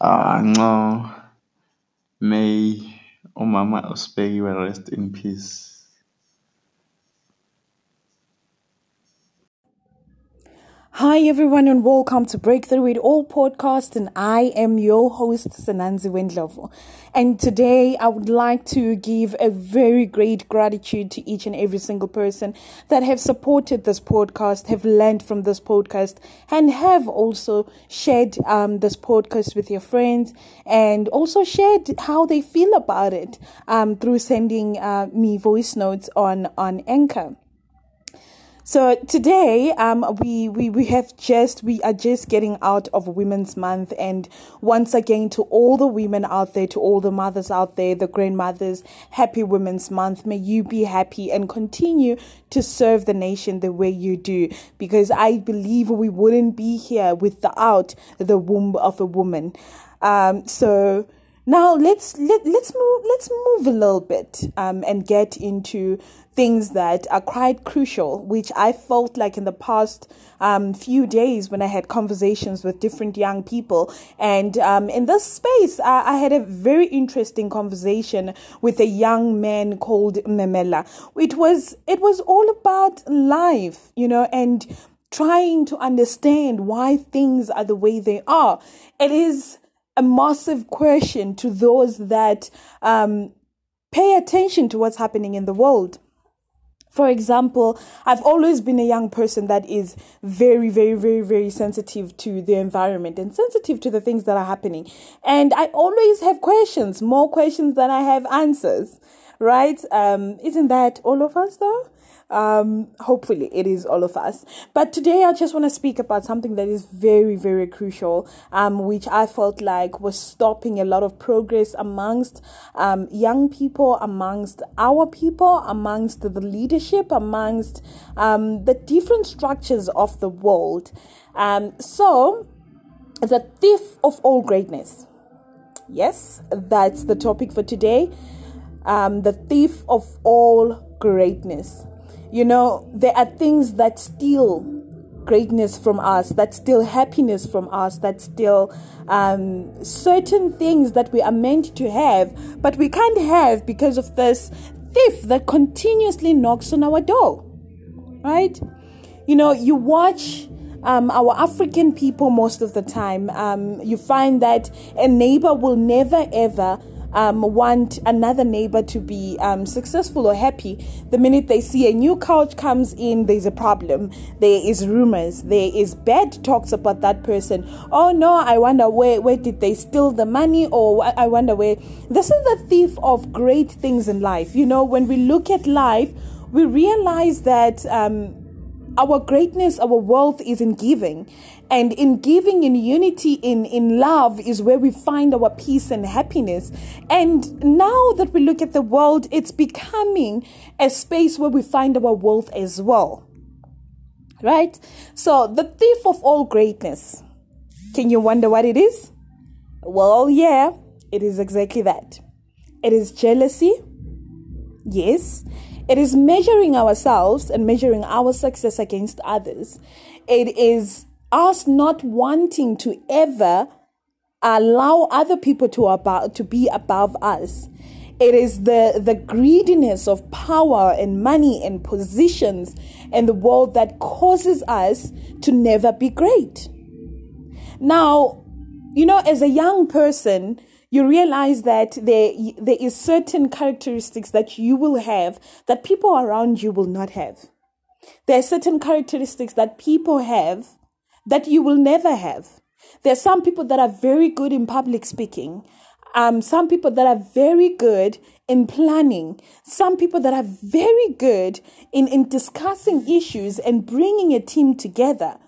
Ah, no. May umama usibekiwe rest in peace. Hi, everyone, and welcome to Breakthrough It All podcast. And I am your host, Sinanziwe Ndlovu. And today I would like to give a very great gratitude to each and every single person that have supported this podcast, have learned from this podcast, and have also shared um, this podcast with your friends and also shared how they feel about it um, through sending uh, me voice notes on, on Anchor. So today, um, we, we, we have just, we are just getting out of Women's Month. And once again, to all the women out there, to all the mothers out there, the grandmothers, happy Women's Month. May you be happy and continue to serve the nation the way you do. Because I believe we wouldn't be here without the womb of a woman. Um, so, now let's let, let's move let's move a little bit um, and get into things that are quite crucial, which I felt like in the past um, few days when I had conversations with different young people. And um, in this space, I, I, had a very interesting conversation with a young man called Memela. It was it was all about life, you know, and trying to understand why things are the way they are. It is a massive question to those that um, pay attention to what's happening in the world. For example, I've always been a young person that is very, very, very, very sensitive to the environment and sensitive to the things that are happening. And I always have questions, more questions than I have answers, right? Um, isn't that all of us though? Um, hopefully, it is all of us. But today, I just want to speak about something that is very, very crucial, um, which I felt like was stopping a lot of progress amongst um, young people, amongst our people, amongst the leadership, amongst um, the different structures of the world. Um, so, the thief of all greatness. Yes, that's the topic for today. Um, the thief of all greatness. You know, there are things that steal greatness from us, that steal happiness from us, that steal um, certain things that we are meant to have, but we can't have because of this thief that continuously knocks on our door. Right? You know, you watch um, our African people most of the time, um, you find that a neighbor will never ever um, want another neighbor to be um, successful or happy, the minute they see a new couch comes in, there's a problem. There is rumors. There is bad talks about that person. Oh no, I wonder where where did they steal the money, or I wonder where. This is the thief of great things in life. You know, when we look at life, we realize that. Um, our greatness, our wealth is in giving. And in giving, in unity, in, in love is where we find our peace and happiness. And now that we look at the world, it's becoming a space where we find our wealth as well. Right? So, the thief of all greatness. Can you wonder what it is? Well, yeah, it is exactly that. It is jealousy. Yes. It is measuring ourselves and measuring our success against others. It is us not wanting to ever allow other people to about to be above us. It is the, the greediness of power and money and positions in the world that causes us to never be great. Now, you know, as a young person, you realize that there, there is certain characteristics that you will have that people around you will not have. There are certain characteristics that people have that you will never have. There are some people that are very good in public speaking. Um, some people that are very good in planning. Some people that are very good in, in discussing issues and bringing a team together.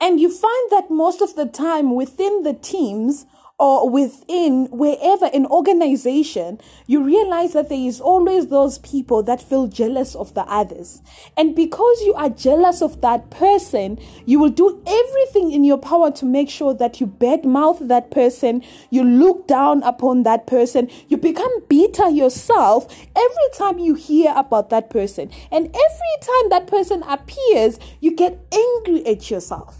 And you find that most of the time within the teams, or within wherever an organization, you realize that there is always those people that feel jealous of the others. And because you are jealous of that person, you will do everything in your power to make sure that you badmouth that person, you look down upon that person, you become bitter yourself every time you hear about that person. And every time that person appears, you get angry at yourself.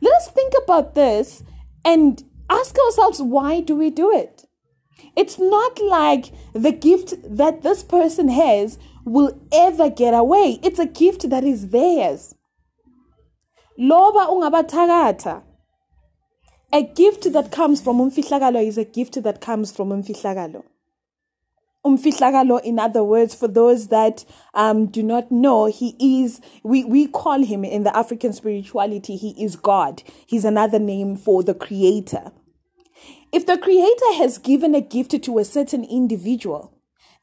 Let us think about this and ask ourselves why do we do it? It's not like the gift that this person has will ever get away. It's a gift that is theirs. Loba ungabathakatha. A gift that comes from umfihlakalo is a gift that comes from umfihlakalo. Umfihlakalo, in other words, for those that um, do not know, he is, we, we call him in the African spirituality, he is God. He's another name for the creator. If the creator has given a gift to a certain individual,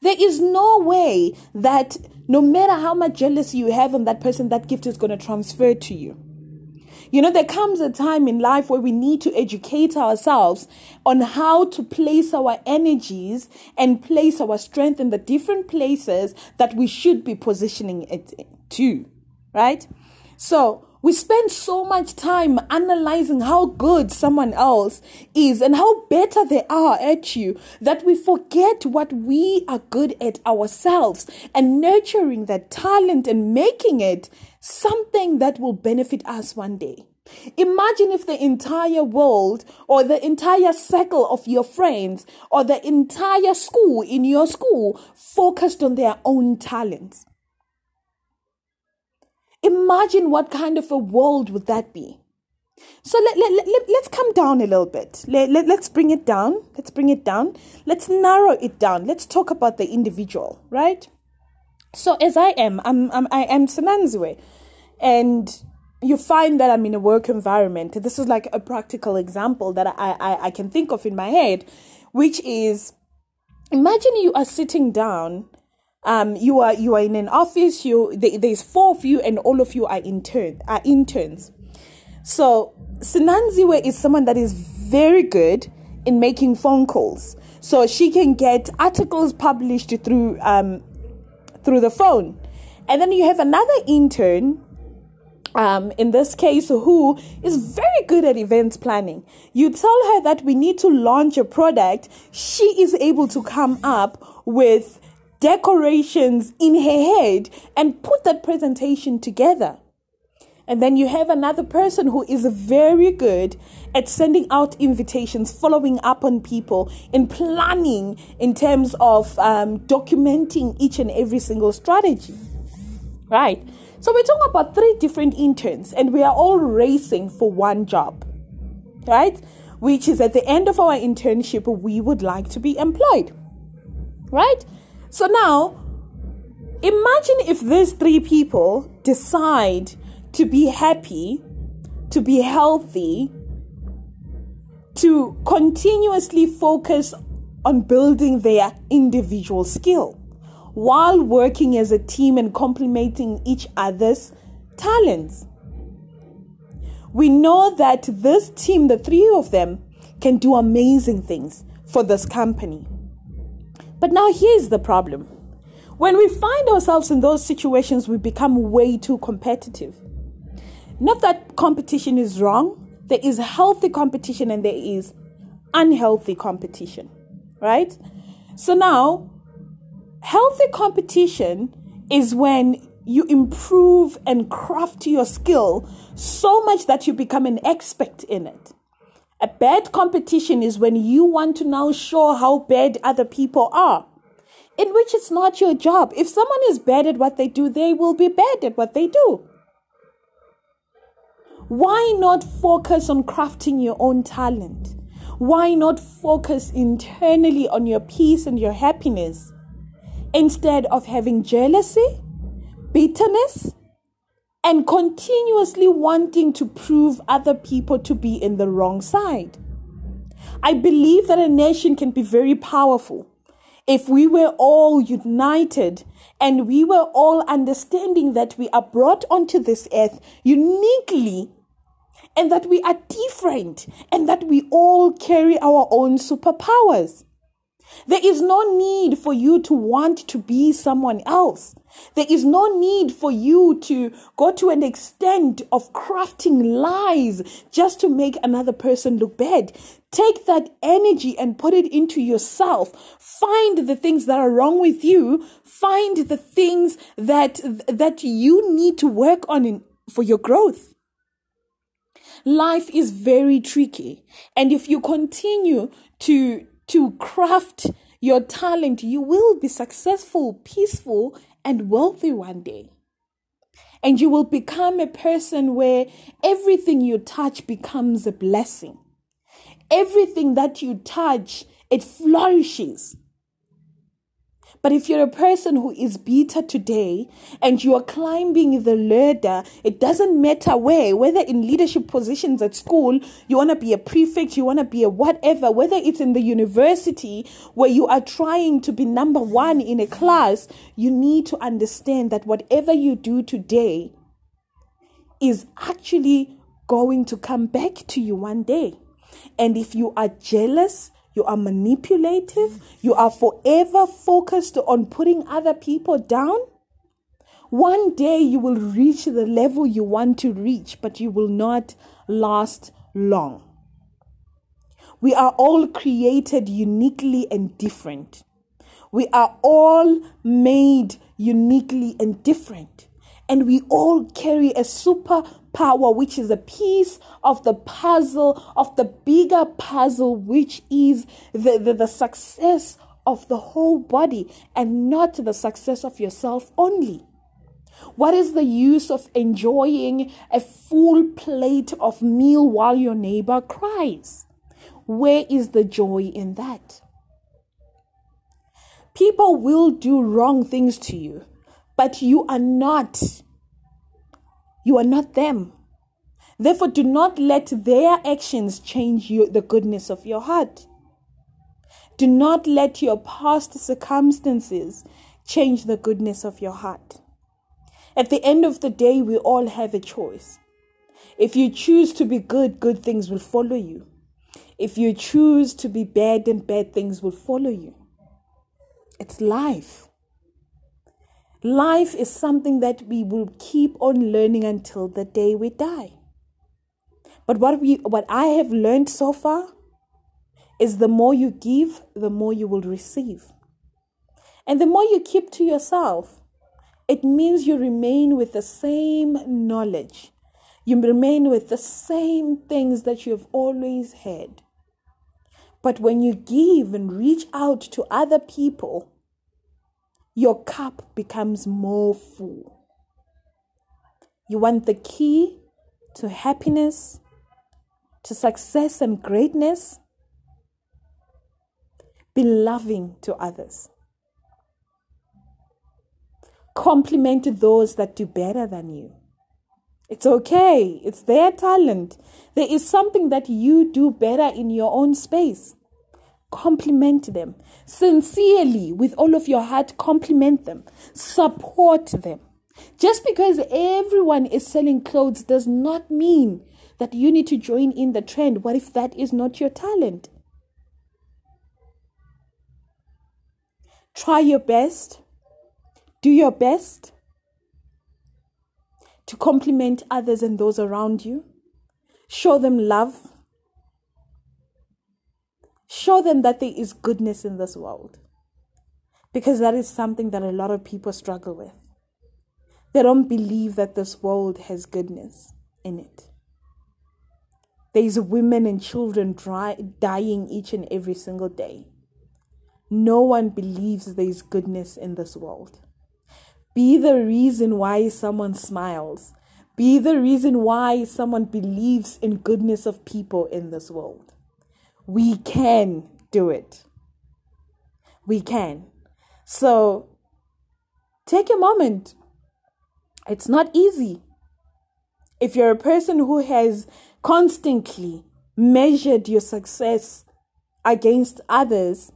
there is no way that no matter how much jealousy you have on that person, that gift is going to transfer to you. You know, there comes a time in life where we need to educate ourselves on how to place our energies and place our strength in the different places that we should be positioning it to, right? So, we spend so much time analyzing how good someone else is and how better they are at you that we forget what we are good at ourselves and nurturing that talent and making it something that will benefit us one day. Imagine if the entire world or the entire circle of your friends or the entire school in your school focused on their own talents. Imagine what kind of a world would that be? So let, let, let, let's come down a little bit. Let, let, let's bring it down. Let's bring it down. Let's narrow it down. Let's talk about the individual, right? So as I am, I'm, I'm I am and you find that I'm in a work environment. This is like a practical example that I, I, I can think of in my head, which is imagine you are sitting down. Um, you are you are in an office. You there's four of you, and all of you are intern are interns. So Sinanziwe is someone that is very good in making phone calls. So she can get articles published through um, through the phone. And then you have another intern, um, in this case, who is very good at events planning. You tell her that we need to launch a product, she is able to come up with decorations in her head and put that presentation together. And then you have another person who is very good at sending out invitations, following up on people, and planning in terms of um, documenting each and every single strategy. Right? So we're talking about three different interns, and we are all racing for one job. Right? Which is at the end of our internship, we would like to be employed. Right? So now, imagine if these three people decide to be happy, to be healthy, to continuously focus on building their individual skill while working as a team and complementing each other's talents. We know that this team, the three of them, can do amazing things for this company. But now here's the problem. When we find ourselves in those situations, we become way too competitive. Not that competition is wrong, there is healthy competition and there is unhealthy competition, right? So now, healthy competition is when you improve and craft your skill so much that you become an expert in it. A bad competition is when you want to now show how bad other people are, in which it's not your job. If someone is bad at what they do, they will be bad at what they do. Why not focus on crafting your own talent? Why not focus internally on your peace and your happiness instead of having jealousy, bitterness, and continuously wanting to prove other people to be in the wrong side? I believe that a nation can be very powerful if we were all united and we were all understanding that we are brought onto this earth uniquely and that we are different and that we all carry our own superpowers. There is no need for you to want to be someone else. There is no need for you to go to an extent of crafting lies just to make another person look bad. Take that energy and put it into yourself. Find the things that are wrong with you. Find the things that, that you need to work on in, for your growth. Life is very tricky. And if you continue to, to craft your talent, you will be successful, peaceful, and wealthy one day. And you will become a person where everything you touch becomes a blessing. Everything that you touch, it flourishes. But if you're a person who is bitter today and you are climbing the ladder, it doesn't matter where, whether in leadership positions at school, you want to be a prefect, you want to be a whatever, whether it's in the university where you are trying to be number one in a class, you need to understand that whatever you do today is actually going to come back to you one day. And if you are jealous, you are manipulative, you are forever focused on putting other people down, one day you will reach the level you want to reach, but you will not last long. We are all created uniquely and different. We are all made uniquely and different. And we all carry a super power, which is a piece of the puzzle, of the bigger puzzle, which is the, the, the success of the whole body and not the success of yourself only. What is the use of enjoying a full plate of meal while your neighbor cries? Where is the joy in that? People will do wrong things to you, but you are not you are not them. Therefore, do not let their actions change you, the goodness of your heart. Do not let your past circumstances change the goodness of your heart. At the end of the day, we all have a choice. If you choose to be good, good things will follow you. If you choose to be bad, then bad things will follow you. It's life. Life is something that we will keep on learning until the day we die. But what we what I have learned so far is the more you give, the more you will receive. And the more you keep to yourself, it means you remain with the same knowledge. You remain with the same things that you have always had. But when you give and reach out to other people, your cup becomes more full. You want the key to happiness, to success and greatness? Be loving to others. Compliment those that do better than you. It's okay, it's their talent. There is something that you do better in your own space compliment them. Sincerely with all of your heart compliment them. Support them. Just because everyone is selling clothes does not mean that you need to join in the trend. What if that is not your talent? Try your best. Do your best to compliment others and those around you. Show them love Show them that there is goodness in this world. Because that is something that a lot of people struggle with. They don't believe that this world has goodness in it. There's women and children dry, dying each and every single day. No one believes there's goodness in this world. Be the reason why someone smiles. Be the reason why someone believes in goodness of people in this world. We can do it. We can. So take a moment. It's not easy. If you're a person who has constantly measured your success against others,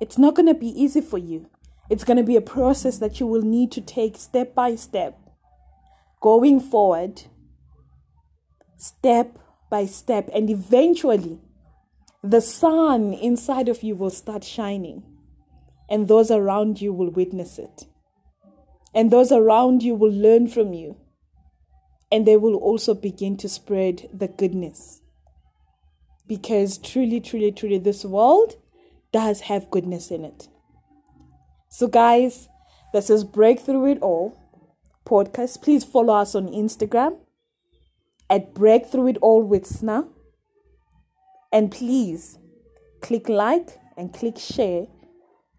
it's not going to be easy for you. It's going to be a process that you will need to take step by step, going forward, step by step, and eventually the sun inside of you will start shining, and those around you will witness it. And those around you will learn from you, and they will also begin to spread the goodness. Because truly, truly, truly, this world does have goodness in it. So, guys, this is Breakthrough It All podcast. Please follow us on Instagram at Breakthrough It All with Sna. And please click like and click share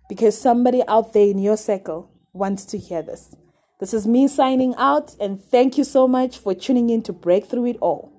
because somebody out there in your circle wants to hear this. This is me signing out, and thank you so much for tuning in to Breakthrough It All.